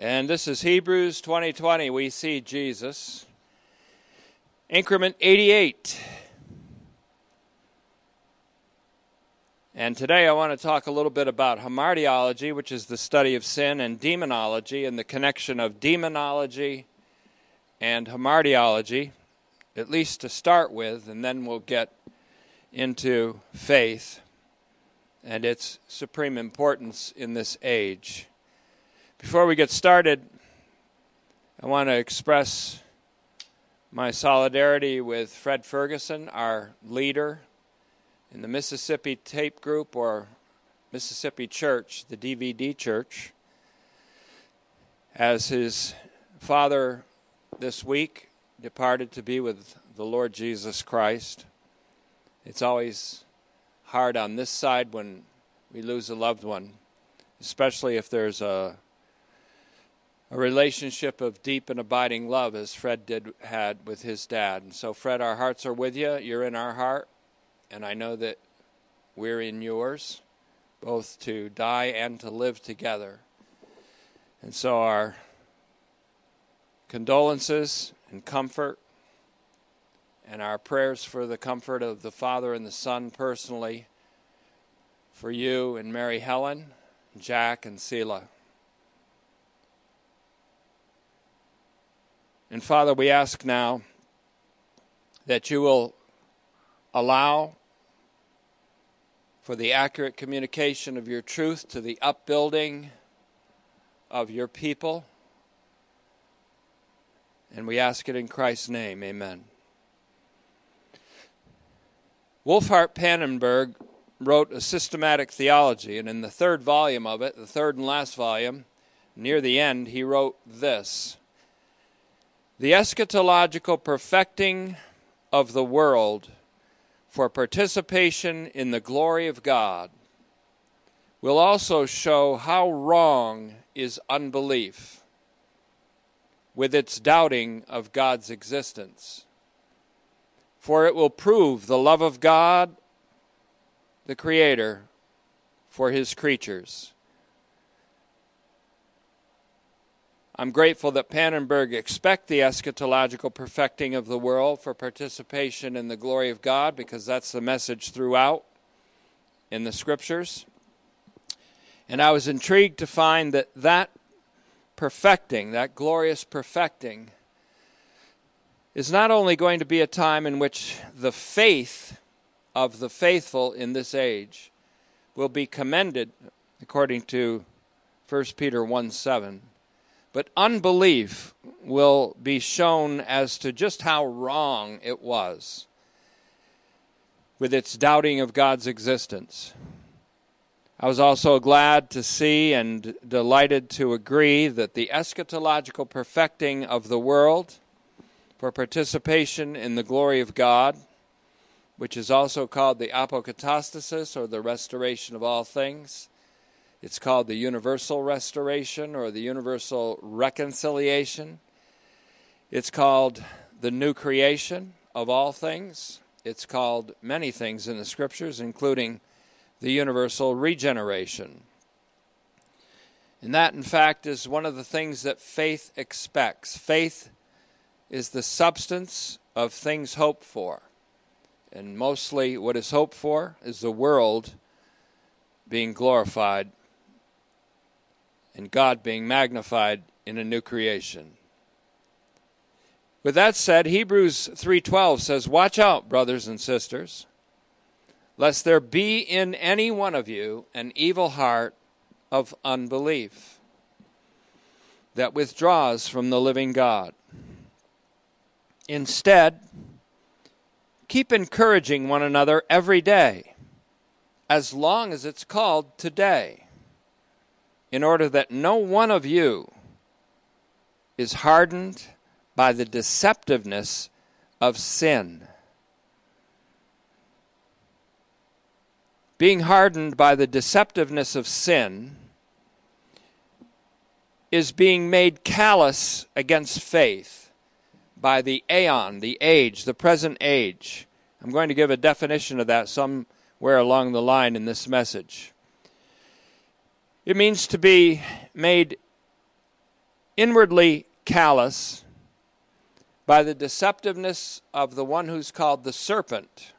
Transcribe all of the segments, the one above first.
And this is Hebrews 2020. We see Jesus. Increment 88. And today I want to talk a little bit about hamartiology, which is the study of sin, and demonology, and the connection of demonology and hamartiology, at least to start with, and then we'll get into faith and its supreme importance in this age. Before we get started, I want to express my solidarity with Fred Ferguson, our leader in the Mississippi Tape Group or Mississippi Church, the DVD Church, as his father this week departed to be with the Lord Jesus Christ. It's always hard on this side when we lose a loved one, especially if there's a a relationship of deep and abiding love as Fred did had with his dad. And so Fred, our hearts are with you. You're in our heart, and I know that we're in yours, both to die and to live together. And so our condolences and comfort and our prayers for the comfort of the Father and the Son personally for you and Mary Helen, Jack and Selah. And Father, we ask now that you will allow for the accurate communication of your truth to the upbuilding of your people. And we ask it in Christ's name. Amen. Wolfhart Pannenberg wrote a systematic theology, and in the third volume of it, the third and last volume, near the end, he wrote this the eschatological perfecting of the world for participation in the glory of God will also show how wrong is unbelief with its doubting of God's existence. For it will prove the love of God, the Creator, for His creatures. I'm grateful that Pannenberg expect the eschatological perfecting of the world for participation in the glory of God because that's the message throughout in the scriptures. And I was intrigued to find that that perfecting, that glorious perfecting, is not only going to be a time in which the faith of the faithful in this age will be commended, according to 1 Peter 1 7 but unbelief will be shown as to just how wrong it was with its doubting of God's existence. I was also glad to see and delighted to agree that the eschatological perfecting of the world for participation in the glory of God, which is also called the apokatastasis or the restoration of all things, it's called the universal restoration or the universal reconciliation. It's called the new creation of all things. It's called many things in the scriptures, including the universal regeneration. And that, in fact, is one of the things that faith expects. Faith is the substance of things hoped for. And mostly what is hoped for is the world being glorified and God being magnified in a new creation. With that said, Hebrews 3:12 says, "Watch out, brothers and sisters, lest there be in any one of you an evil heart of unbelief that withdraws from the living God. Instead, keep encouraging one another every day, as long as it's called today." In order that no one of you is hardened by the deceptiveness of sin. Being hardened by the deceptiveness of sin is being made callous against faith by the aeon, the age, the present age. I'm going to give a definition of that somewhere along the line in this message. It means to be made inwardly callous by the deceptiveness of the one who's called the serpent,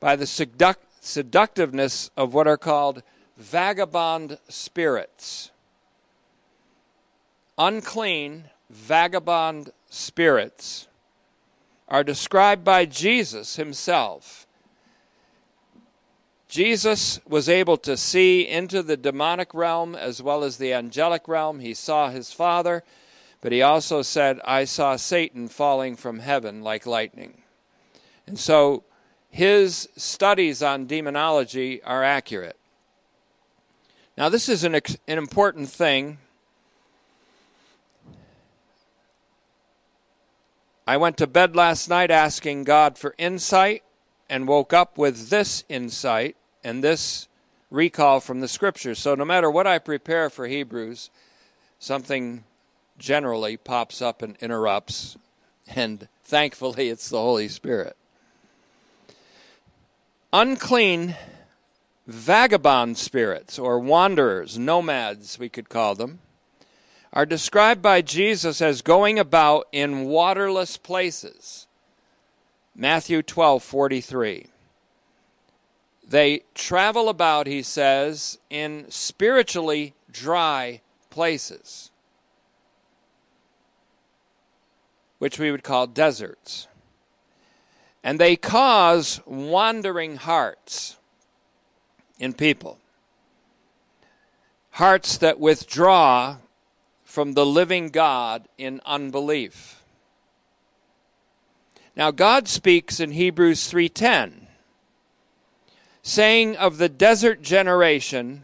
by the seduct- seductiveness of what are called vagabond spirits. Unclean, vagabond spirits are described by Jesus himself. Jesus was able to see into the demonic realm as well as the angelic realm. He saw his Father, but he also said, I saw Satan falling from heaven like lightning. And so his studies on demonology are accurate. Now, this is an, an important thing I went to bed last night asking God for insight and woke up with this insight and this recall from the scriptures. So no matter what I prepare for Hebrews, something generally pops up and interrupts, and thankfully it's the Holy Spirit. Unclean vagabond spirits, or wanderers, nomads, we could call them are described by Jesus as going about in waterless places. Matthew 12:43. They travel about, he says, in spiritually dry places, which we would call deserts. And they cause wandering hearts in people. Hearts that withdraw from the living God in unbelief. Now God speaks in Hebrews 3:10 saying of the desert generation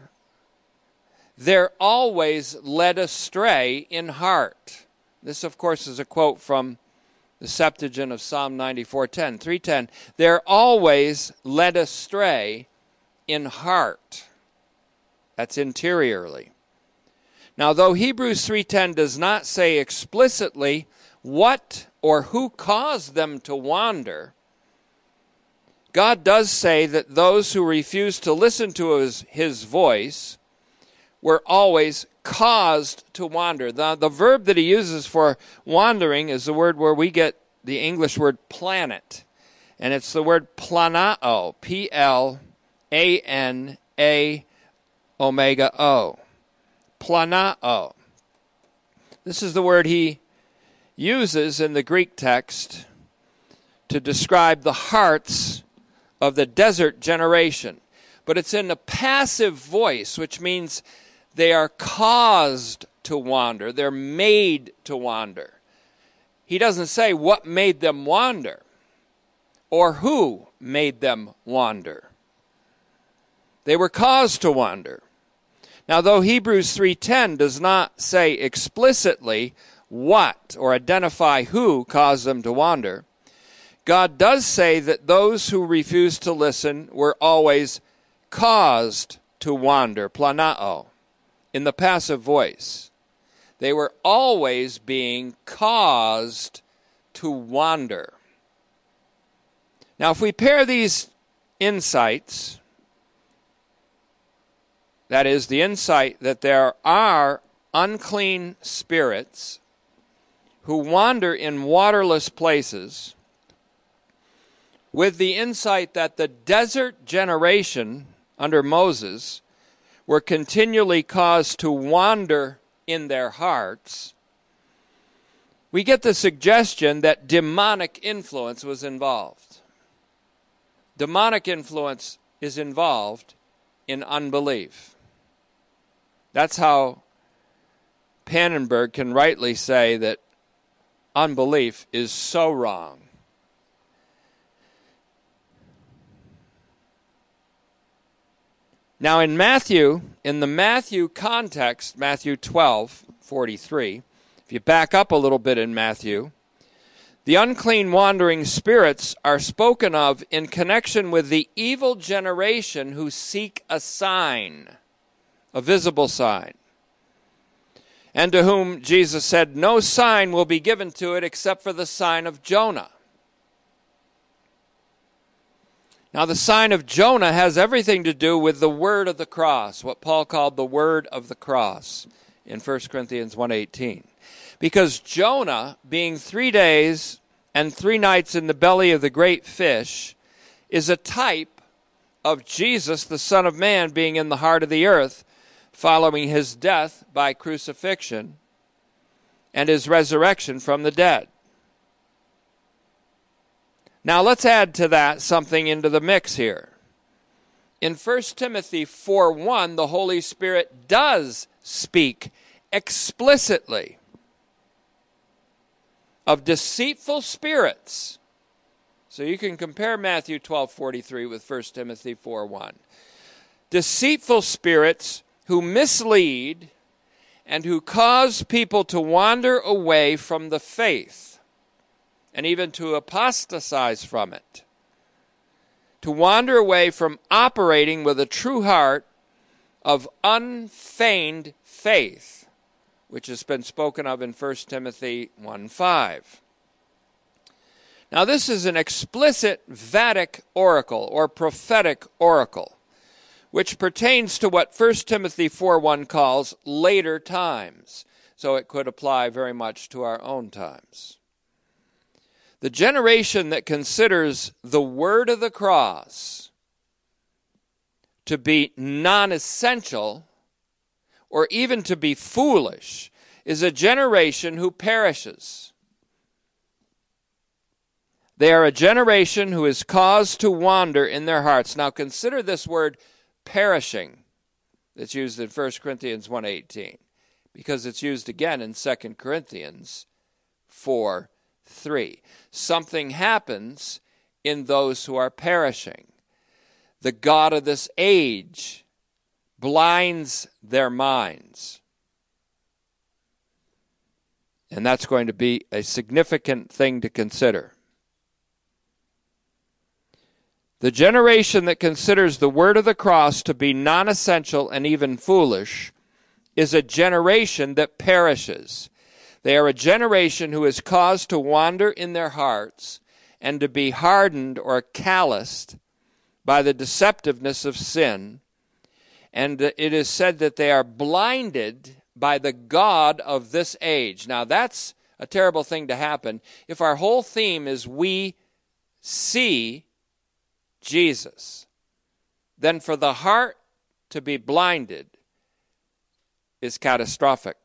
they're always led astray in heart. This of course is a quote from the Septuagint of Psalm 94:10 310 they're always led astray in heart. That's interiorly. Now, though Hebrews 3:10 does not say explicitly what or who caused them to wander, God does say that those who refused to listen to his, his voice were always caused to wander. The, the verb that he uses for wandering is the word where we get the English word planet. And it's the word planao, P L A N A omega O planao. This is the word he uses in the Greek text to describe the hearts of the desert generation. But it's in a passive voice, which means they are caused to wander, they're made to wander. He doesn't say what made them wander or who made them wander. They were caused to wander. Now, though Hebrews 3:10 does not say explicitly what or identify who caused them to wander, God does say that those who refused to listen were always caused to wander, planao, in the passive voice. They were always being caused to wander. Now, if we pair these insights that is, the insight that there are unclean spirits who wander in waterless places, with the insight that the desert generation under Moses were continually caused to wander in their hearts, we get the suggestion that demonic influence was involved. Demonic influence is involved in unbelief. That's how Pannenberg can rightly say that unbelief is so wrong. Now, in Matthew, in the Matthew context, Matthew 12, 43, if you back up a little bit in Matthew, the unclean wandering spirits are spoken of in connection with the evil generation who seek a sign a visible sign. And to whom Jesus said, No sign will be given to it except for the sign of Jonah. Now, the sign of Jonah has everything to do with the word of the cross, what Paul called the word of the cross. in 1 Corinthians 1:18. Because Jonah, being 3 days and 3 nights in the belly of the great fish, is a type of Jesus the son of man being in the heart of the earth following his death by crucifixion and his resurrection from the dead. Now let's add to that something into the mix here. In 1 Timothy 4 1, the Holy Spirit does speak explicitly of deceitful spirits. So you can compare Matthew 12:43 with 1 Timothy 4 1. Deceitful spirits who mislead and who cause people to wander away from the faith and even to apostatize from it. To wander away from operating with a true heart of unfeigned faith, which has been spoken of in 1 Timothy 1 5. Now, this is an explicit Vedic oracle or prophetic oracle, which pertains to what 1 Timothy 4 1 calls later times. So it could apply very much to our own times. The generation that considers the word of the cross to be non essential or even to be foolish is a generation who perishes. They are a generation who is caused to wander in their hearts. Now consider this word perishing that's used in 1 Corinthians 1:18 because it's used again in 2 Corinthians 4 3. Something happens in those who are perishing. The God of this age blinds their minds. And that's going to be a significant thing to consider. The generation that considers the word of the cross to be non essential and even foolish is a generation that perishes. They are a generation who is caused to wander in their hearts and to be hardened or calloused by the deceptiveness of sin and it is said that they are blinded by the God of this age. Now, that's a terrible thing to happen if our whole theme is we see Jesus. Then for the heart to be blinded is catastrophic.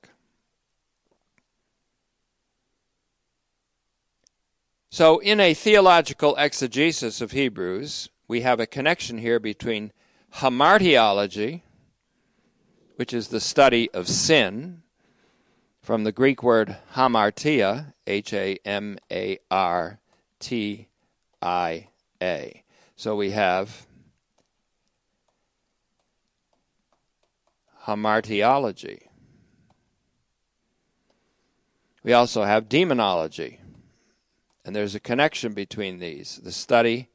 So, in a theological exegesis of Hebrews, we have a connection here between hamartiology, which is the study of sin, from the Greek word hamartia, H A M A R T I A. So we have hamartiology. We also have demonology. And there's a connection between these the study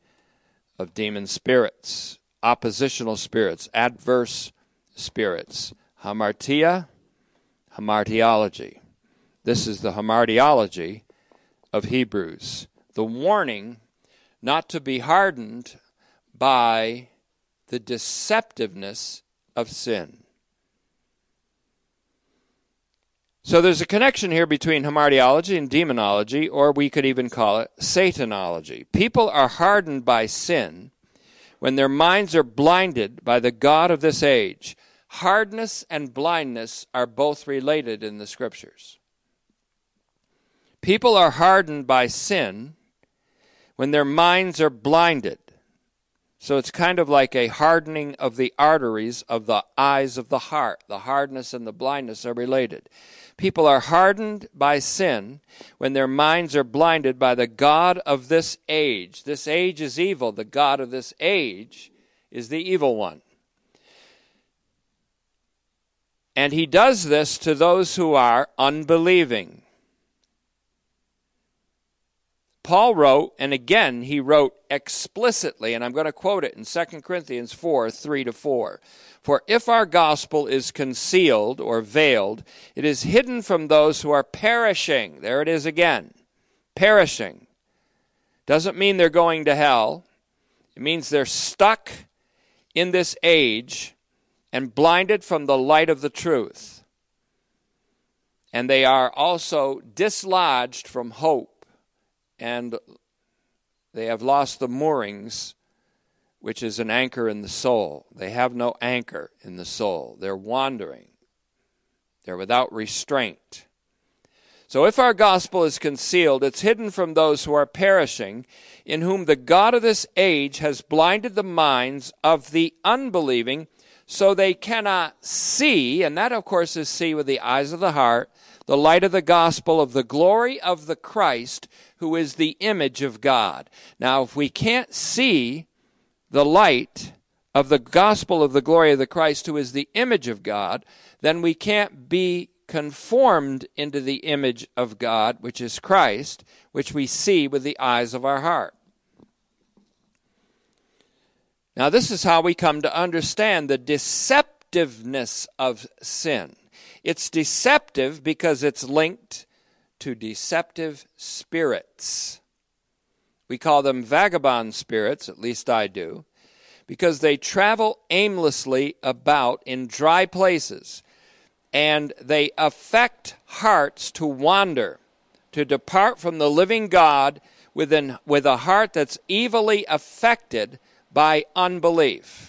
of demon spirits oppositional spirits, adverse spirits. Hamartia, hamartiology. This is the hamartiology of Hebrews. The warning not to be hardened by the deceptiveness of sin. So there's a connection here between hamartiology and demonology, or we could even call it Satanology. People are hardened by sin when their minds are blinded by the God of this age. Hardness and blindness are both related in the scriptures. People are hardened by sin when their minds are blinded. So it's kind of like a hardening of the arteries of the eyes of the heart. The hardness and the blindness are related. People are hardened by sin when their minds are blinded by the God of this age. This age is evil. The God of this age is the evil one. And he does this to those who are unbelieving. Paul wrote, and again he wrote explicitly, and I'm going to quote it in 2 Corinthians 4 3 to 4. For if our gospel is concealed or veiled, it is hidden from those who are perishing. There it is again. Perishing. Doesn't mean they're going to hell, it means they're stuck in this age and blinded from the light of the truth. and they are also dislodged from hope, and they have lost the moorings, which is an anchor in the soul. They have no anchor in the soul. They're wandering, they're without restraint. So if our gospel is concealed, it's hidden from those who are perishing, in whom the God of this age has blinded the minds of the unbelieving, so they cannot see, and that of course is see with the eyes of the heart, the light of the gospel of the glory of the Christ, who is the image of God. Now, if we can't see the light of the gospel of the glory of the Christ, who is the image of God, then we can't be conformed into the image of God, which is Christ, which we see with the eyes of our heart. Now, this is how we come to understand the deceptiveness of sin. It's deceptive because it's linked to deceptive spirits. We call them vagabond spirits, at least I do, because they travel aimlessly about in dry places and they affect hearts to wander, to depart from the living God within, with a heart that's evilly affected by unbelief.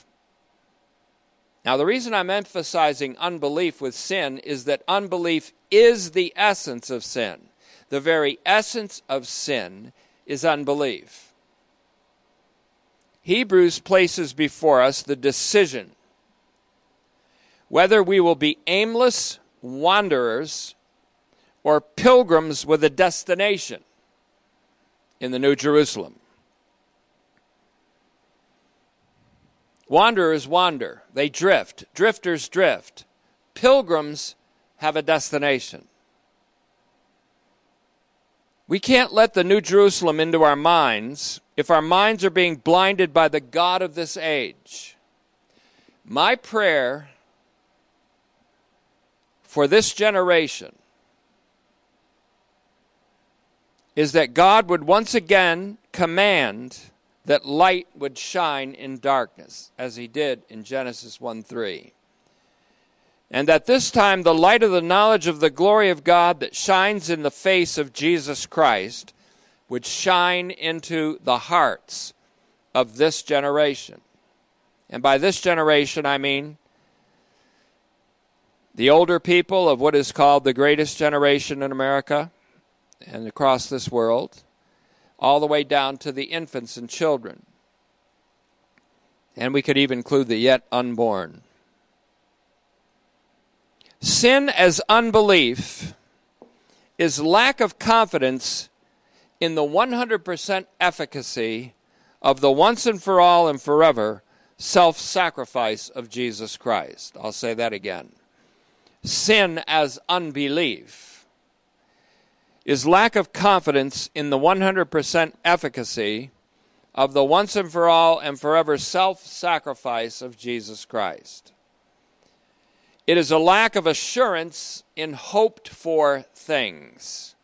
Now, the reason I'm emphasizing unbelief with sin is that unbelief is the essence of sin. The very essence of sin is unbelief. Hebrews places before us the decision whether we will be aimless wanderers or pilgrims with a destination in the New Jerusalem. Wanderers wander, they drift. Drifters drift. Pilgrims have a destination. We can't let the New Jerusalem into our minds if our minds are being blinded by the God of this age. My prayer for this generation is that God would once again command that light would shine in darkness, as he did in Genesis 1 3. And that this time the light of the knowledge of the glory of God that shines in the face of Jesus Christ would shine into the hearts of this generation. And by this generation, I mean the older people of what is called the greatest generation in America and across this world, all the way down to the infants and children. And we could even include the yet unborn. Sin as unbelief is lack of confidence in the 100% efficacy of the once and for all and forever self sacrifice of Jesus Christ. I'll say that again sin as unbelief is lack of confidence in the 100% efficacy of the once and for all and forever self sacrifice of Jesus Christ. It is a lack of assurance in hoped for things,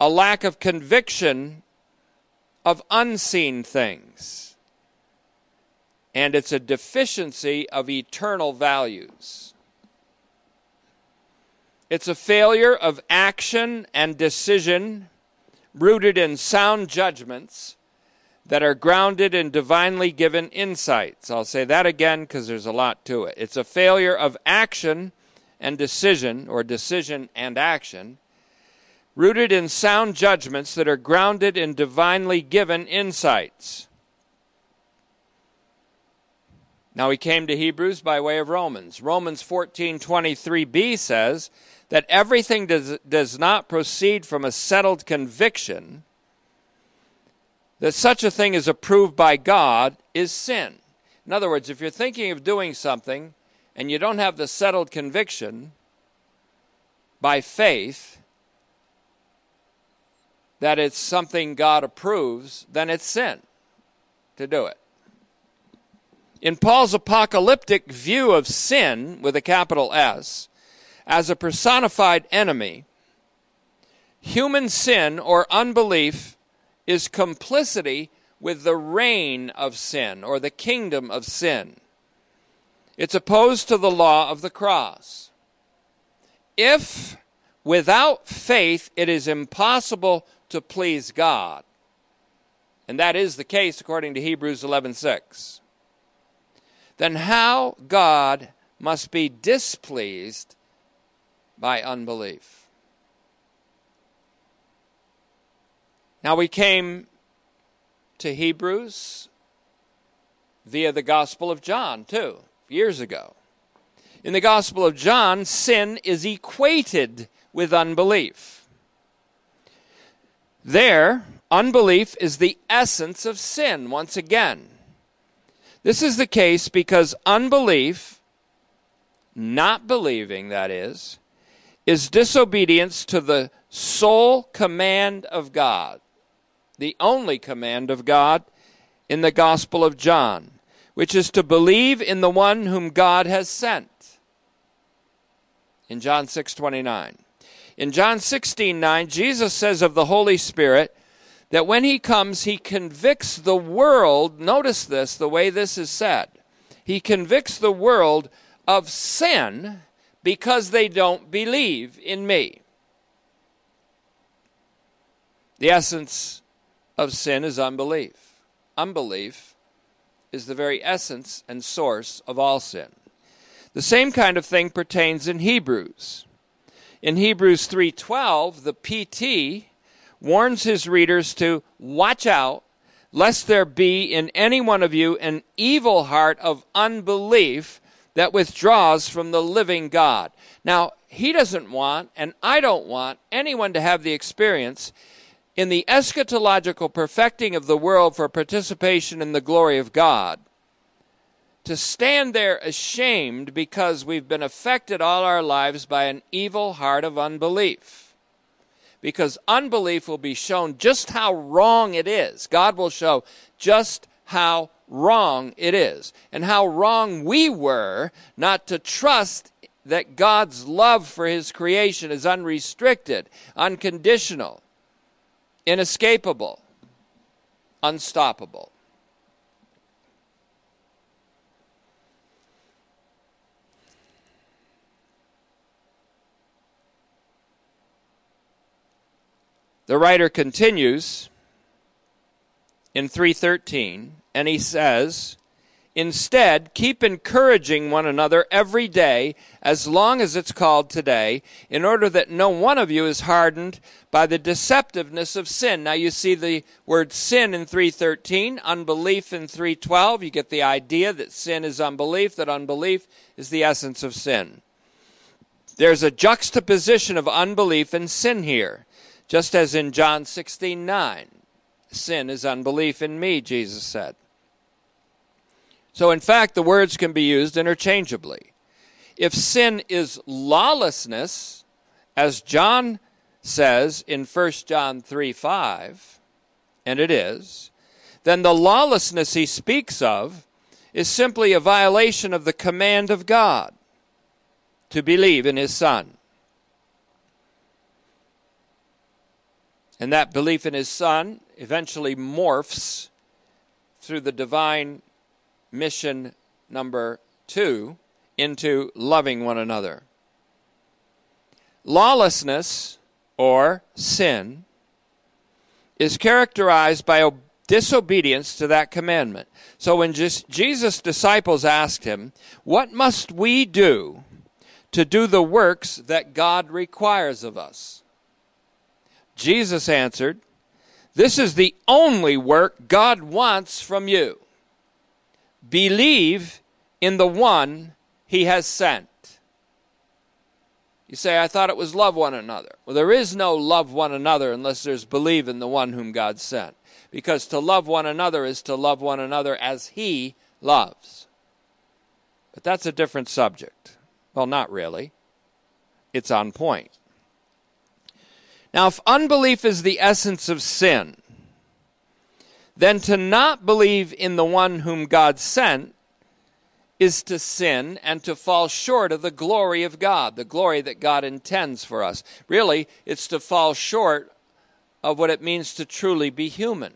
a lack of conviction of unseen things, and it's a deficiency of eternal values. It's a failure of action and decision rooted in sound judgments that are grounded in divinely given insights. I'll say that again because there's a lot to it. It's a failure of action and decision, or decision and action, rooted in sound judgments that are grounded in divinely given insights. Now he came to Hebrews by way of Romans. Romans 14:23b says, that everything does, does not proceed from a settled conviction that such a thing is approved by God is sin. In other words, if you're thinking of doing something and you don't have the settled conviction by faith that it's something God approves, then it's sin to do it. In Paul's apocalyptic view of sin with a capital S, as a personified enemy, human sin or unbelief is complicity with the reign of sin or the kingdom of sin. It's opposed to the law of the cross. if without faith it is impossible to please God, and that is the case according to Hebrews 11:6, then how God must be displeased by unbelief. Now we came to Hebrews via the Gospel of John, too, years ago. In the Gospel of John, sin is equated with unbelief. There, unbelief is the essence of sin, once again. This is the case because unbelief, not believing, that is, is disobedience to the sole command of God, the only command of God in the Gospel of John, which is to believe in the one whom God has sent. In John 6:29. In John 16:9, Jesus says of the Holy Spirit that when he comes, he convicts the world. Notice this, the way this is said. He convicts the world of sin because they don't believe in me. The essence of sin is unbelief. Unbelief is the very essence and source of all sin. The same kind of thing pertains in Hebrews. In Hebrews 3:12, the PT warns his readers to watch out lest there be in any one of you an evil heart of unbelief that withdraws from the living God. Now, he doesn't want, and I don't want, anyone to have the experience in the eschatological perfecting of the world for participation in the glory of God to stand there ashamed because we've been affected all our lives by an evil heart of unbelief. Because unbelief will be shown just how wrong it is. God will show just how wrong it is and how wrong we were not to trust that God's love for his creation is unrestricted, unconditional, inescapable, unstoppable. The writer continues in 313 and he says, Instead, keep encouraging one another every day, as long as it's called today, in order that no one of you is hardened by the deceptiveness of sin. Now you see the word sin in 313, unbelief in 312. You get the idea that sin is unbelief, that unbelief is the essence of sin. There's a juxtaposition of unbelief and sin here. Just as in John 16 9, sin is unbelief in me, Jesus said. So, in fact, the words can be used interchangeably. If sin is lawlessness, as John says in 1 John 3 5, and it is, then the lawlessness he speaks of is simply a violation of the command of God to believe in his Son. And that belief in his son eventually morphs through the divine mission number two into loving one another. Lawlessness, or sin, is characterized by disobedience to that commandment. So when Jesus' disciples asked him, What must we do to do the works that God requires of us? Jesus answered, This is the only work God wants from you. Believe in the one he has sent. You say, I thought it was love one another. Well, there is no love one another unless there's believe in the one whom God sent. Because to love one another is to love one another as he loves. But that's a different subject. Well, not really. It's on point. Now, if unbelief is the essence of sin, then to not believe in the one whom God sent is to sin and to fall short of the glory of God, the glory that God intends for us. Really, it's to fall short of what it means to truly be human.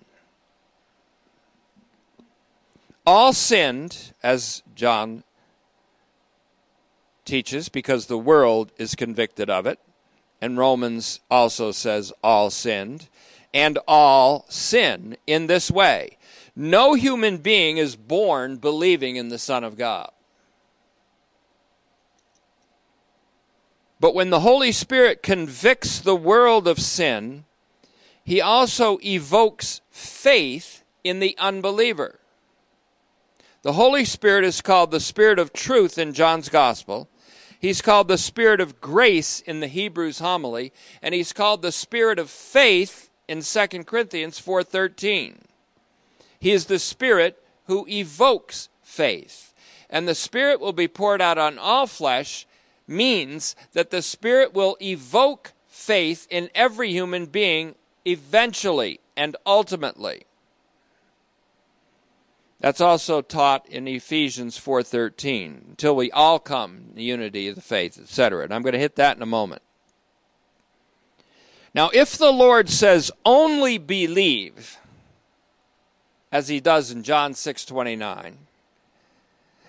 All sinned, as John teaches because the world is convicted of it. And Romans also says all sinned. And all sin in this way. No human being is born believing in the Son of God. But when the Holy Spirit convicts the world of sin, he also evokes faith in the unbeliever. The Holy Spirit is called the Spirit of truth in John's Gospel. He's called the Spirit of grace in the Hebrews homily, and he's called the Spirit of faith in 2 Corinthians 4:13. He is the Spirit who evokes faith. And the Spirit will be poured out on all flesh means that the Spirit will evoke faith in every human being eventually and ultimately. That's also taught in Ephesians 4:13 until we all come the unity of the faith, etc. And I'm going to hit that in a moment. Now, if the Lord says only believe as he does in John 6:29,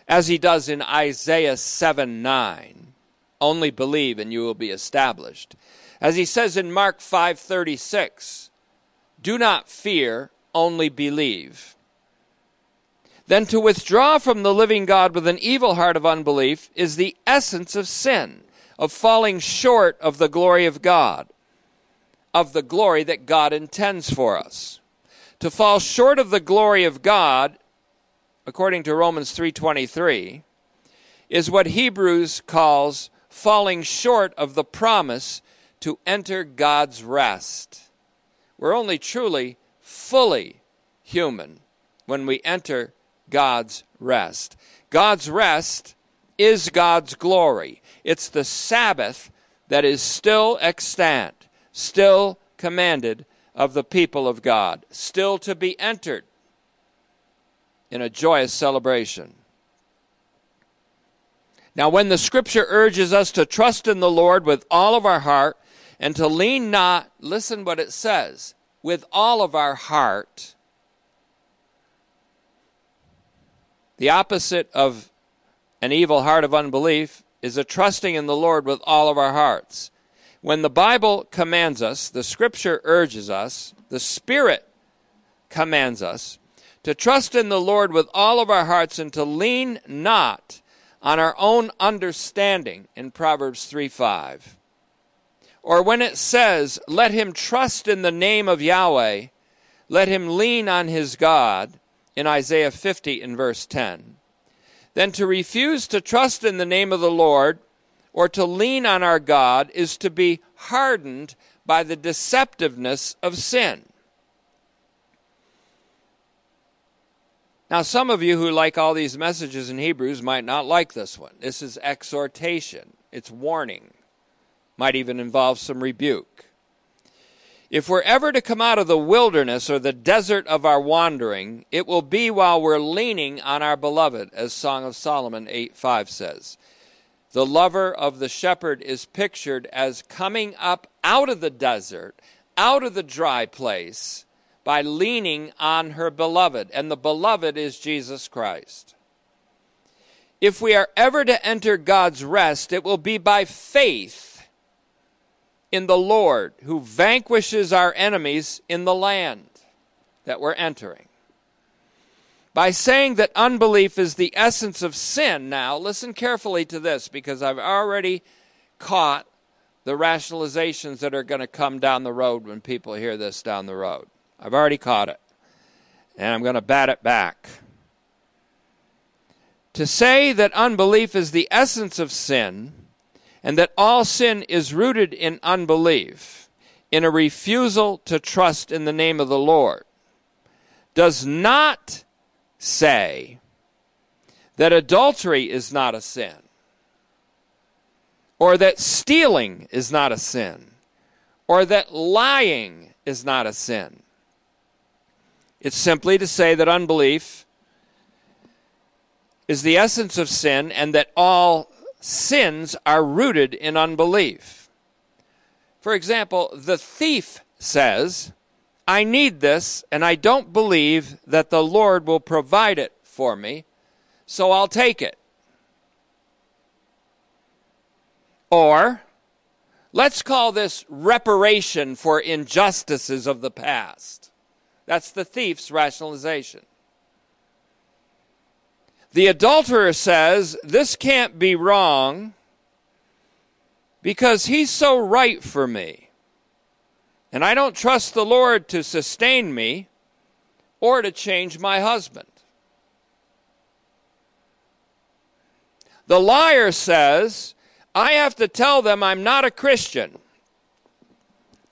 as he does in Isaiah 7:9, only believe and you will be established. As he says in Mark 5:36, do not fear, only believe. Then to withdraw from the living God with an evil heart of unbelief is the essence of sin, of falling short of the glory of God, of the glory that God intends for us. To fall short of the glory of God, according to Romans 3:23, is what Hebrews calls falling short of the promise to enter God's rest. We're only truly, fully human when we enter God's rest. God's rest is God's glory. It's the Sabbath that is still extant, still commanded of the people of God, still to be entered in a joyous celebration. Now, when the scripture urges us to trust in the Lord with all of our heart and to lean not, listen what it says, with all of our heart, the opposite of an evil heart of unbelief is a trusting in the Lord with all of our hearts. When the Bible commands us, the scripture urges us, the Spirit commands us to trust in the Lord with all of our hearts and to lean not on our own understanding in Proverbs 3 5. Or when it says, Let him trust in the name of Yahweh, let him lean on his God, in Isaiah 50 in verse 10. Then to refuse to trust in the name of the Lord or to lean on our God is to be hardened by the deceptiveness of sin. Now, some of you who like all these messages in Hebrews might not like this one. This is exhortation, it's warning, might even involve some rebuke. If we're ever to come out of the wilderness or the desert of our wandering, it will be while we're leaning on our beloved, as Song of Solomon 8 5 says. The lover of the shepherd is pictured as coming up out of the desert, out of the dry place, by leaning on her beloved, and the beloved is Jesus Christ. If we are ever to enter God's rest, it will be by faith in the Lord who vanquishes our enemies in the land that we're entering. By saying that unbelief is the essence of sin, now listen carefully to this because I've already caught the rationalizations that are going to come down the road when people hear this down the road. I've already caught it. And I'm going to bat it back. To say that unbelief is the essence of sin and that all sin is rooted in unbelief, in a refusal to trust in the name of the Lord, does not say that adultery is not a sin, or that stealing is not a sin, or that lying is not a sin. It's simply to say that unbelief is the essence of sin and that all sins are rooted in unbelief. For example, the thief says, I need this and I don't believe that the Lord will provide it for me, so I'll take it. Or, let's call this reparation for injustices of the past. That's the thief's rationalization. The adulterer says, This can't be wrong because he's so right for me. And I don't trust the Lord to sustain me or to change my husband. The liar says, I have to tell them I'm not a Christian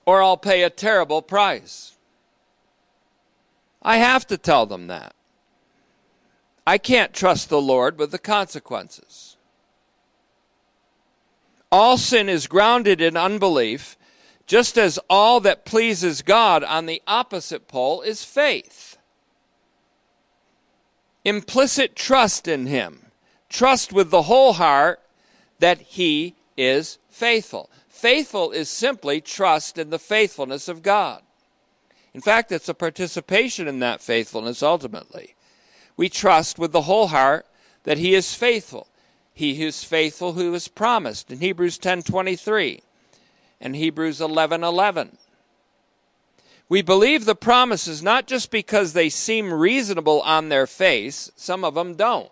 or I'll pay a terrible price. I have to tell them that. I can't trust the Lord with the consequences. All sin is grounded in unbelief, just as all that pleases God on the opposite pole is faith. Implicit trust in Him, trust with the whole heart that He is faithful. Faithful is simply trust in the faithfulness of God. In fact, it's a participation in that faithfulness ultimately. We trust with the whole heart that He is faithful. He is faithful who is promised in Hebrews 10:23 and Hebrews 11:11. We believe the promises not just because they seem reasonable on their face, some of them don't,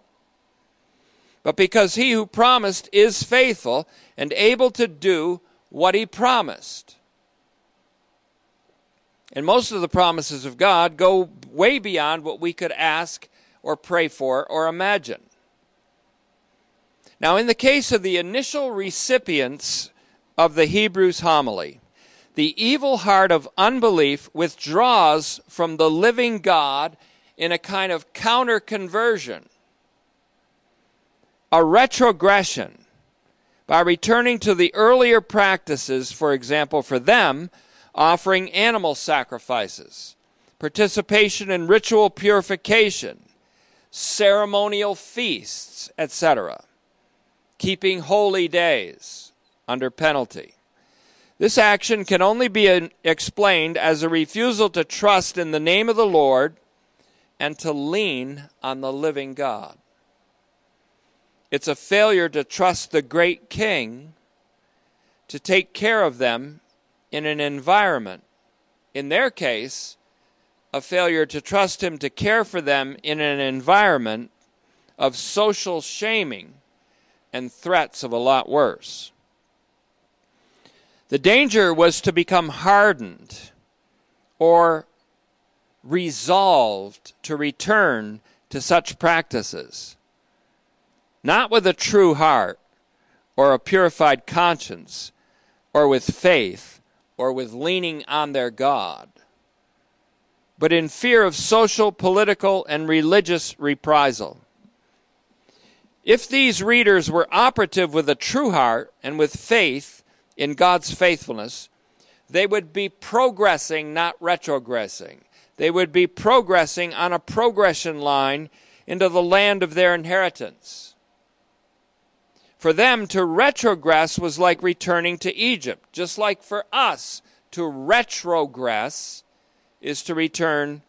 but because he who promised is faithful and able to do what he promised. And most of the promises of God go way beyond what we could ask or pray for or imagine. Now, in the case of the initial recipients of the Hebrews homily, the evil heart of unbelief withdraws from the living God in a kind of counter conversion, a retrogression, by returning to the earlier practices, for example, for them, offering animal sacrifices, participation in ritual purification, ceremonial feasts, etc keeping holy days under penalty. This action can only be explained as a refusal to trust in the name of the Lord and to lean on the living God. It's a failure to trust the great king to take care of them in an environment. In their case, a failure to trust him to care for them in an environment of social shaming and threats of a lot worse. The danger was to become hardened or resolved to return to such practices, not with a true heart or a purified conscience or with faith or with leaning on their God, but in fear of social, political, and religious reprisal. If these readers were operative with a true heart and with faith in God's faithfulness, they would be progressing, not retrogressing. They would be progressing on a progression line into the land of their inheritance. For them to retrogress was like returning to Egypt, just like for us to retrogress is to return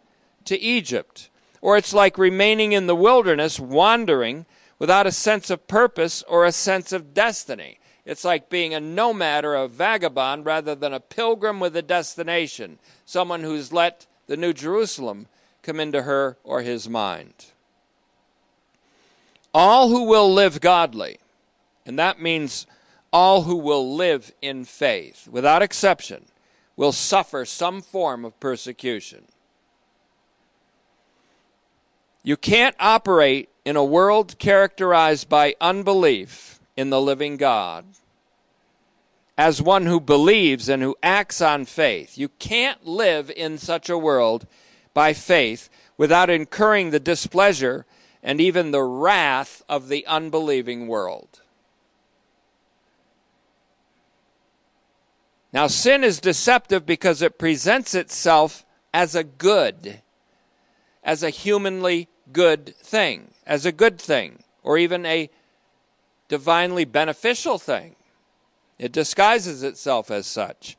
to Egypt. Or it's like remaining in the wilderness, wandering without a sense of purpose or a sense of destiny. It's like being a nomad or a vagabond rather than a pilgrim with a destination, someone who's let the New Jerusalem come into her or his mind. All who will live godly, and that means all who will live in faith, without exception, will suffer some form of persecution. You can't operate in a world characterized by unbelief in the living God, as one who believes and who acts on faith. You can't live in such a world by faith without incurring the displeasure and even the wrath of the unbelieving world. Now, sin is deceptive because it presents itself as a good, as a humanly good thing as a good thing or even a divinely beneficial thing. It disguises itself as such.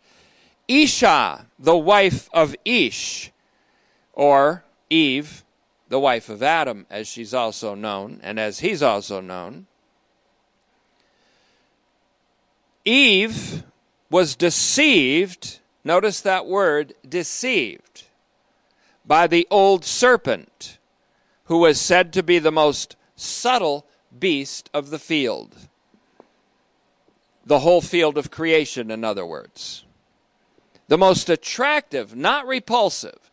Isha, the wife of Ish, or Eve, the wife of Adam, as she's also known, and as he's also known. Eve was deceived, notice that word, deceived, by the old serpent, who was said to be the most subtle beast of the field. The whole field of creation, in other words. The most attractive, not repulsive.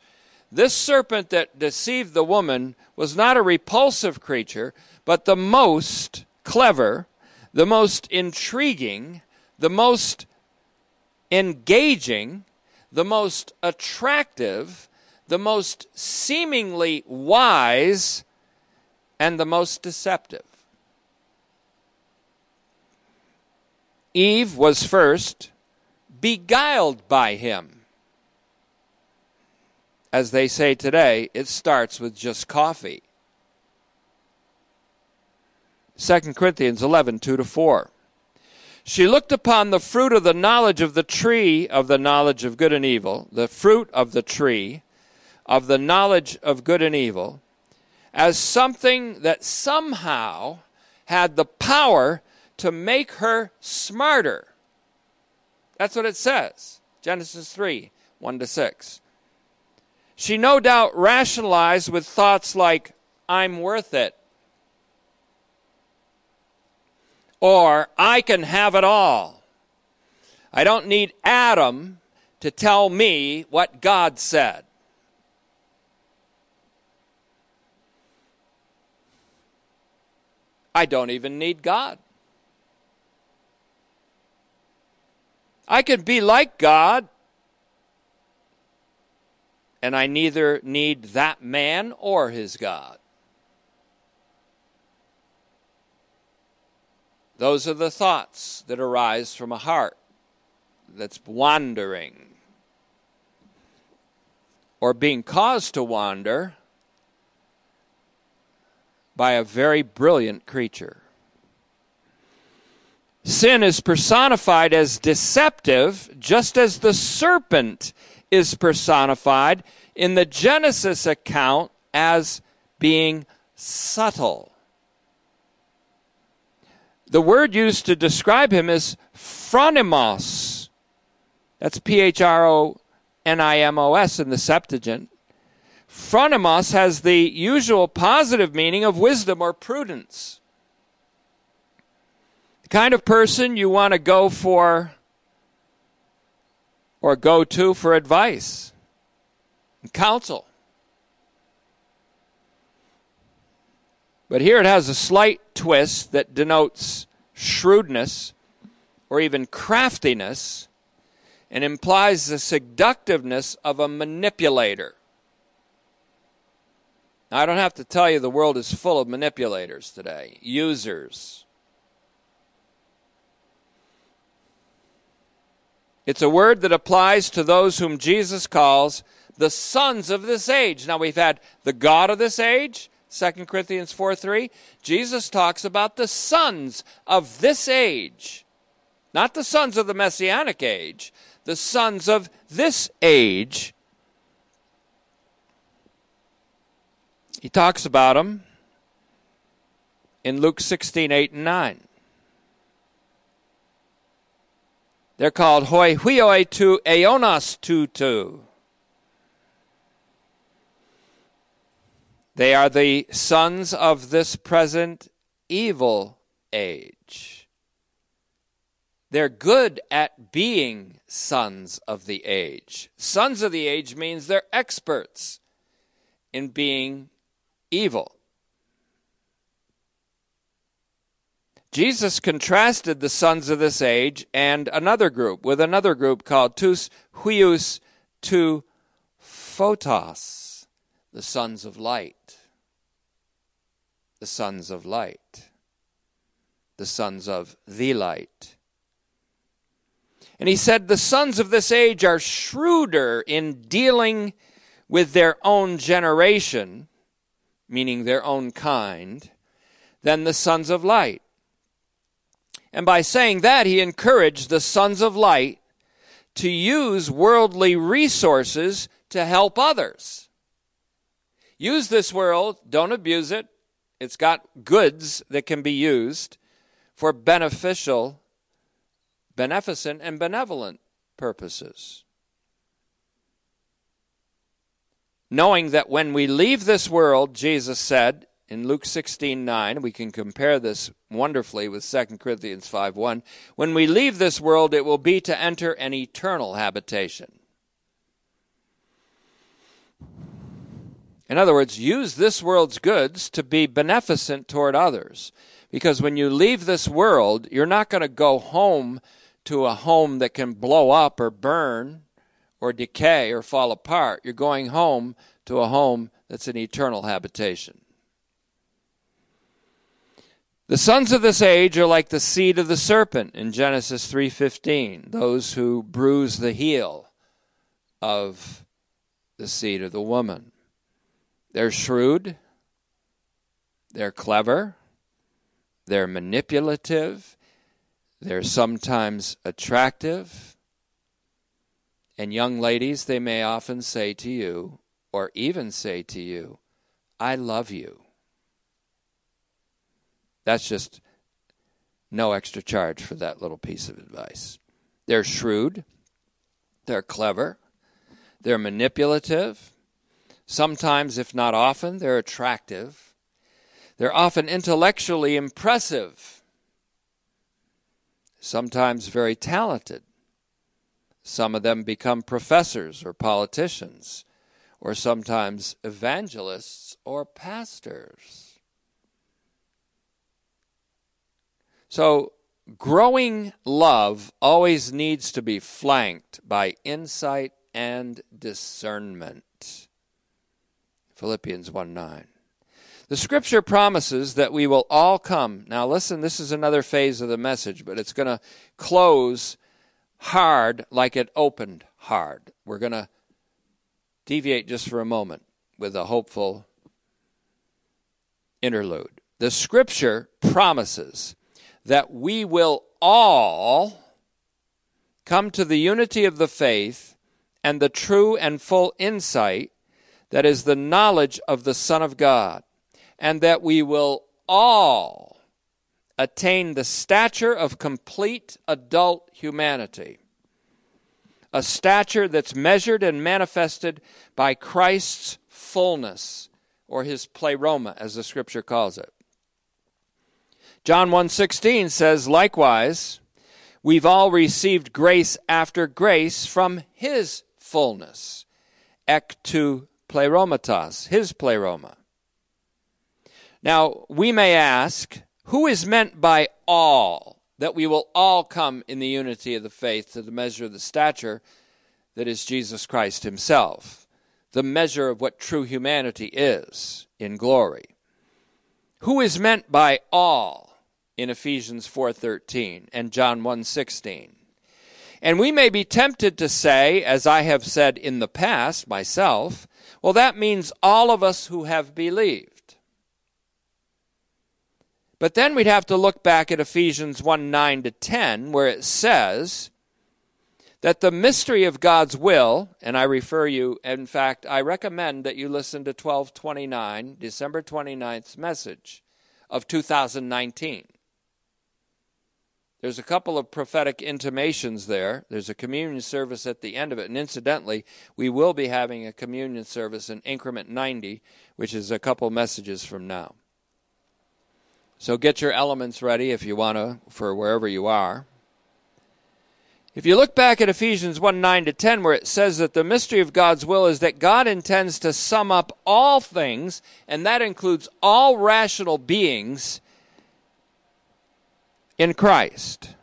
This serpent that deceived the woman was not a repulsive creature, but the most clever, the most intriguing, the most engaging, the most attractive, the most seemingly wise, and the most deceptive. Eve was first beguiled by him. As they say today, it starts with just coffee. 2 Corinthians 11, 2 to 4. She looked upon the fruit of the knowledge of the tree of the knowledge of good and evil, the fruit of the tree of the knowledge of good and evil, as something that somehow had the power to make her smarter. That's what it says. Genesis 3 1 to 6. She no doubt rationalized with thoughts like, I'm worth it. Or, I can have it all. I don't need Adam to tell me what God said. I don't even need God. I can be like God, and I neither need that man or his God. Those are the thoughts that arise from a heart that's wandering or being caused to wander by a very brilliant creature. Sin is personified as deceptive, just as the serpent is personified in the Genesis account as being subtle. The word used to describe him is phronimos. That's P H R O N I M O S in the Septuagint. Phronimos has the usual positive meaning of wisdom or prudence. The kind of person you want to go for or go to for advice and counsel. But here it has a slight twist that denotes shrewdness or even craftiness and implies the seductiveness of a manipulator. Now, I don't have to tell you the world is full of manipulators today, users. It's a word that applies to those whom Jesus calls the sons of this age. Now, we've had the God of this age, 2 Corinthians 4 3. Jesus talks about the sons of this age, not the sons of the messianic age, the sons of this age. He talks about them in Luke 16, 8 and 9. They're called hoi huioi tu aeonos tutu. They are the sons of this present evil age. They're good at being sons of the age. Sons of the age means they're experts in being evil. Jesus contrasted the sons of this age and another group with another group called tus huius tu photos, the sons of light. The sons of light. The sons of the light. And he said, The sons of this age are shrewder in dealing with their own generation meaning their own kind, than the sons of light. And by saying that, he encouraged the sons of light to use worldly resources to help others. Use this world, don't abuse it. It's got goods that can be used for beneficial beneficent and benevolent purposes. Knowing that when we leave this world, Jesus said in Luke 16 9, we can compare this wonderfully with 2 Corinthians 5 1. When we leave this world, it will be to enter an eternal habitation. In other words, use this world's goods to be beneficent toward others. Because when you leave this world, you're not going to go home to a home that can blow up or burn or decay or fall apart. You're going home to a home that's an eternal habitation. The sons of this age are like the seed of the serpent in Genesis 3:15, those who bruise the heel of the seed of the woman. They're shrewd, they're clever, they're manipulative, they're sometimes attractive. And young ladies, they may often say to you, or even say to you, I love you. That's just no extra charge for that little piece of advice. They're shrewd, they're clever, they're manipulative. Sometimes, if not often, they're attractive. They're often intellectually impressive, sometimes very talented. Some of them become professors or politicians, or sometimes evangelists or pastors. So, growing love always needs to be flanked by insight and discernment. Philippians 1 9. The scripture promises that we will all come. Now, listen, this is another phase of the message, but it's going to close hard like it opened hard. We're going to deviate just for a moment with a hopeful interlude. The scripture promises that we will all come to the unity of the faith and the true and full insight that is the knowledge of the Son of God, and that we will all attain the stature of complete adult humanity, a stature that's measured and manifested by Christ's fullness, or his pleroma, as the scripture calls it. John 1:16 says likewise, we've all received grace after grace from his fullness. Ek to pleromatos, his pleroma. Now, we may ask, who is meant by all? That we will all come in the unity of the faith to the measure of the stature that is Jesus Christ himself, the measure of what true humanity is in glory. Who is meant by all? in Ephesians 4:13 and John 1:16. And we may be tempted to say, as I have said in the past myself, well that means all of us who have believed. But then we'd have to look back at Ephesians 1 9 to 10, where it says that the mystery of God's will, and I refer you, in fact, I recommend that you listen to 1229, December 29th's message of 2019. There's a couple of prophetic intimations there. There's a communion service at the end of it. And incidentally, we will be having a communion service in increment 90, which is a couple messages from now. So get your elements ready if you want to for wherever you are. If you look back at Ephesians 1 9 to 10, where it says that the mystery of God's will is that God intends to sum up all things, and that includes all rational beings, in Christ.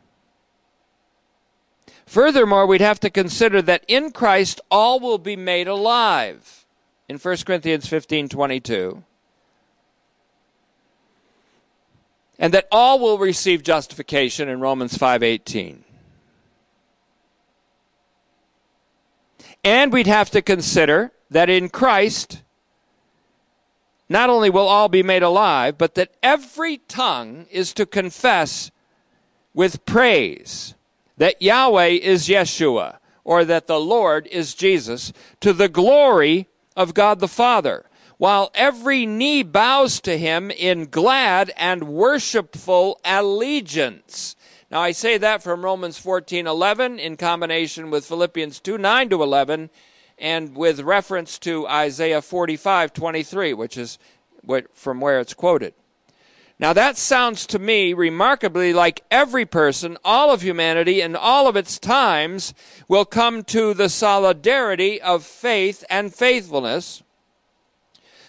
Furthermore, we'd have to consider that in Christ all will be made alive in 1 Corinthians 15 22. And that all will receive justification in Romans 5:18. And we'd have to consider that in Christ not only will all be made alive, but that every tongue is to confess with praise that Yahweh is Yeshua or that the Lord is Jesus to the glory of God the Father, while every knee bows to him in glad and worshipful allegiance. Now I say that from Romans 14:11 in combination with Philippians 2:9 to 11 and with reference to Isaiah 45:23, which is from where it's quoted. Now that sounds to me remarkably like every person, all of humanity in all of its times will come to the solidarity of faith and faithfulness.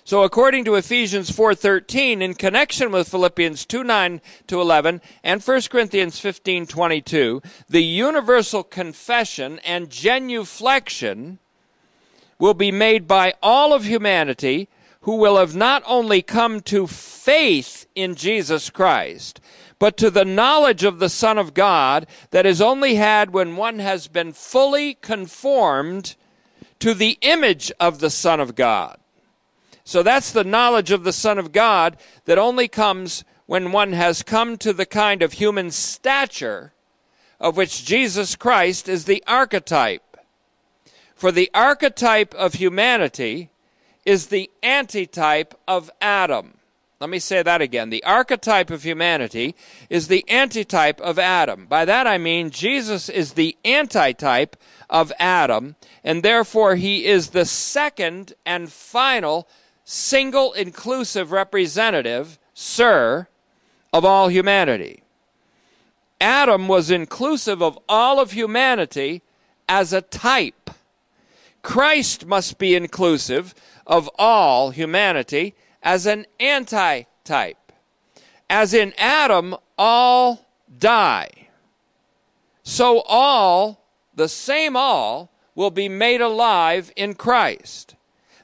So according to Ephesians 4:13 in connection with Philippians 2:9 to 11 and 1 Corinthians 15:22, the universal confession and genuflection will be made by all of humanity who will have not only come to faith in Jesus Christ, but to the knowledge of the Son of God that is only had when one has been fully conformed to the image of the Son of God. So that's the knowledge of the Son of God that only comes when one has come to the kind of human stature of which Jesus Christ is the archetype. For the archetype of humanity is the antitype of Adam. Let me say that again. The archetype of humanity is the antitype of Adam. By that I mean Jesus is the antitype of Adam, and therefore he is the second and final single inclusive representative, sir, of all humanity. Adam was inclusive of all of humanity as a type. Christ must be inclusive of all humanity as an antitype. As in Adam, all die. So all, the same all, will be made alive in Christ.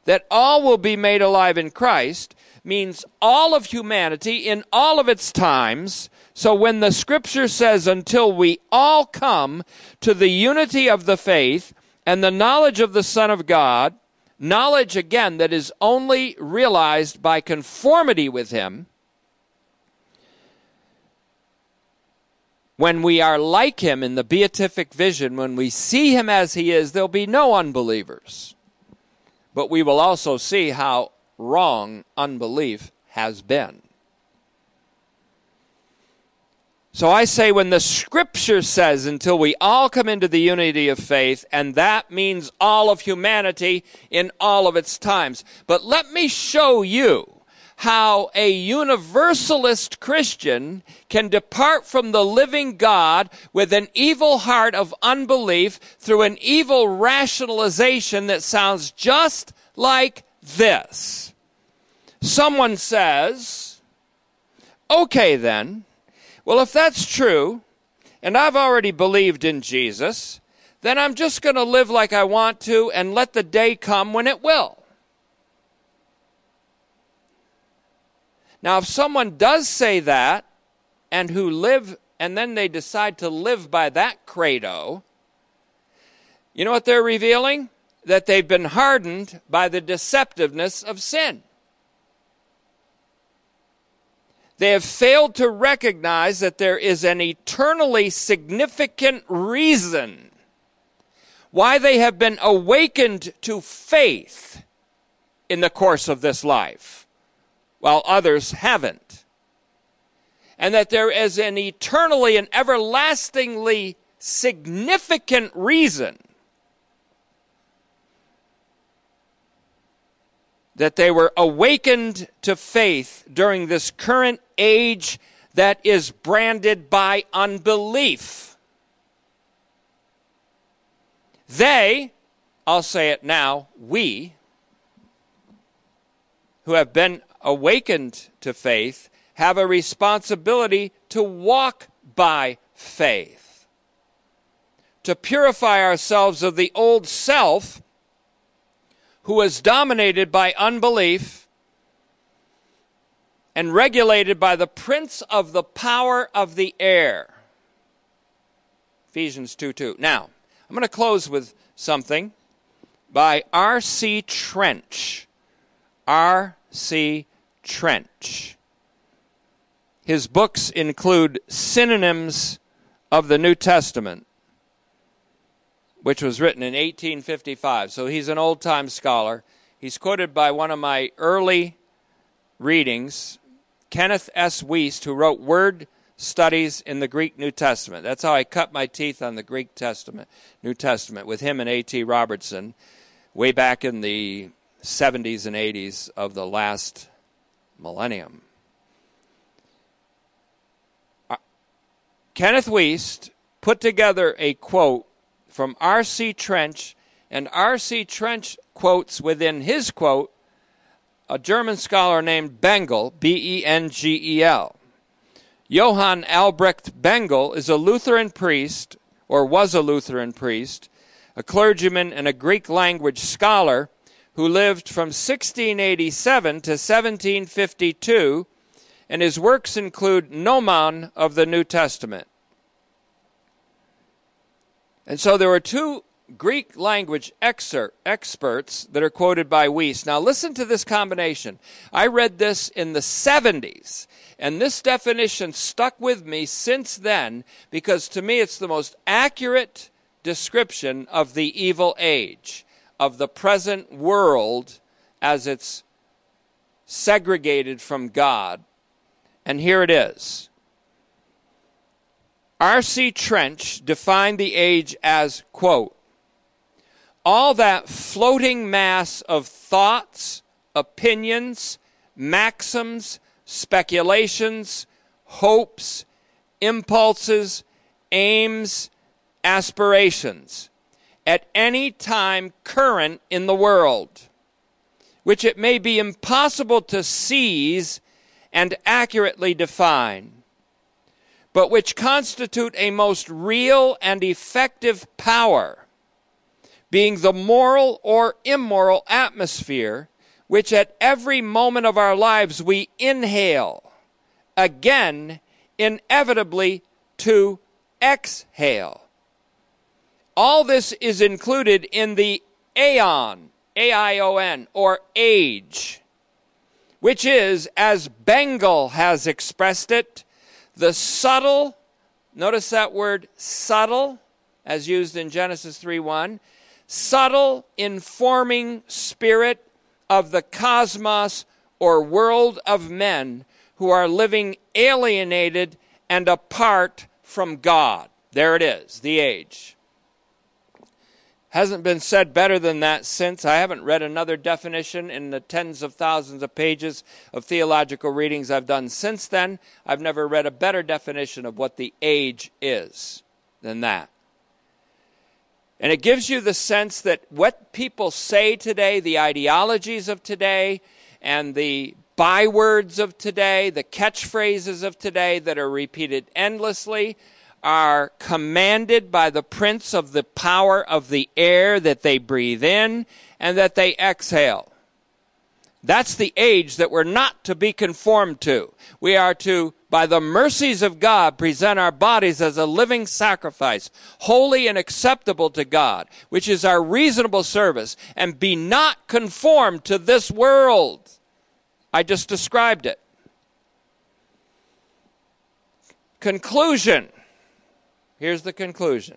That all will be made alive in Christ means all of humanity in all of its times. So when the scripture says, until we all come to the unity of the faith and the knowledge of the Son of God, Knowledge, again, that is only realized by conformity with Him. When we are like Him in the beatific vision, when we see Him as He is, there'll be no unbelievers. But we will also see how wrong unbelief has been. So I say when the scripture says until we all come into the unity of faith, and that means all of humanity in all of its times. But let me show you how a universalist Christian can depart from the living God with an evil heart of unbelief through an evil rationalization that sounds just like this. Someone says, okay then, well, if that's true, and I've already believed in Jesus, then I'm just going to live like I want to and let the day come when it will. Now, if someone does say that, and who live, and then they decide to live by that credo, you know what they're revealing? That they've been hardened by the deceptiveness of sin. They have failed to recognize that there is an eternally significant reason why they have been awakened to faith in the course of this life, while others haven't. And that there is an eternally and everlastingly significant reason that they were awakened to faith during this current age that is branded by unbelief. They, I'll say it now, we, who have been awakened to faith, have a responsibility to walk by faith, to purify ourselves of the old self who was dominated by unbelief and regulated by the prince of the power of the air. Ephesians 2 2. Now, I'm going to close with something by R.C. Trench. R.C. Trench. His books include Synonyms of the New Testament which was written in 1855. So he's an old time scholar. He's quoted by one of my early readings, Kenneth S. Wuest, who wrote Word studies in the Greek New Testament. That's how I cut my teeth on the Greek Testament, New Testament, with him and A.T. Robertson way back in the 70s and 80s of the last millennium. Uh, Kenneth Wuest put together a quote from R.C. Trench, and R.C. Trench quotes within his quote a German scholar named Bengel, B E N G E L. Johann Albrecht Bengel is a Lutheran priest, or was a Lutheran priest, a clergyman and a Greek language scholar who lived from 1687 to 1752, and his works include Gnomon of the New Testament. And so there were two Greek language excer- experts that are quoted by Wuest. Now, listen to this combination. I read this in the 70s, and this definition stuck with me since then because to me it's the most accurate description of the evil age, of the present world as it's segregated from God. And here it is. R.C. Trench defined the age as, quote, all that floating mass of thoughts, opinions, maxims, speculations, hopes, impulses, aims, aspirations at any time current in the world, which it may be impossible to seize and accurately define, but which constitute a most real and effective power being the moral or immoral atmosphere which at every moment of our lives we inhale, again, inevitably to exhale. All this is included in the aeon, A I O N, or age, which is, as Bengel has expressed it, the subtle, notice that word subtle, as used in Genesis 3 1 subtle, informing spirit of the cosmos or world of men who are living alienated and apart from God. There it is, the age. Hasn't been said better than that since. I haven't read another definition in the tens of thousands of pages of theological readings I've done since then. I've never read a better definition of what the age is than that. And it gives you the sense that what people say today, the ideologies of today, and the bywords of today, the catchphrases of today that are repeated endlessly, are commanded by the prince of the power of the air that they breathe in and that they exhale. That's the age that we're not to be conformed to. We are to by the mercies of God, present our bodies as a living sacrifice, holy and acceptable to God, which is our reasonable service, and be not conformed to this world. I just described it. Conclusion. Here's the conclusion.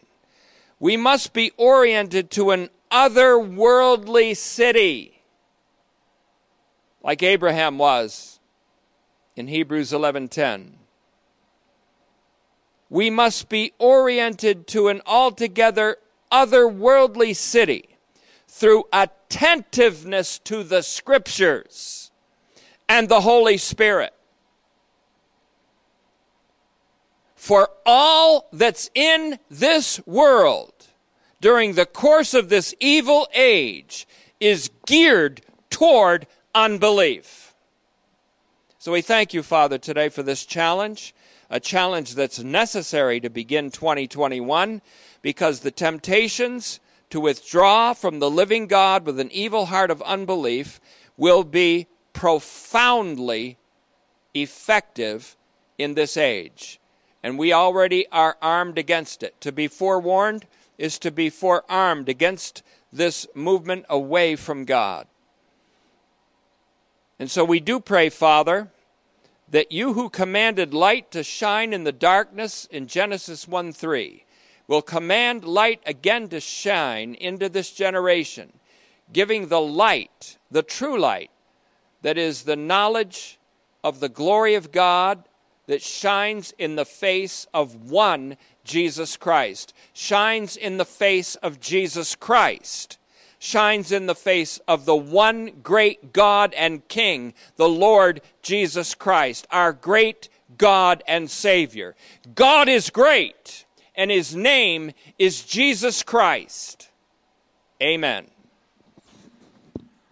We must be oriented to an otherworldly city, like Abraham was in Hebrews 11:10. We must be oriented to an altogether otherworldly city through attentiveness to the scriptures and the Holy Spirit. For all that's in this world during the course of this evil age is geared toward unbelief. So we thank you, Father, today for this challenge, a challenge that's necessary to begin 2021 because the temptations to withdraw from the living God with an evil heart of unbelief will be profoundly effective in this age. And we already are armed against it. To be forewarned is to be forearmed against this movement away from God. And so we do pray, Father, that you who commanded light to shine in the darkness in Genesis 1 3 will command light again to shine into this generation, giving the light, the true light, that is the knowledge of the glory of God, that shines in the face of one Jesus Christ, shines in the face of Jesus Christ, shines in the face of the one great God and King, the Lord Jesus Christ, our great God and Savior. God is great, and His name is Jesus Christ. Amen.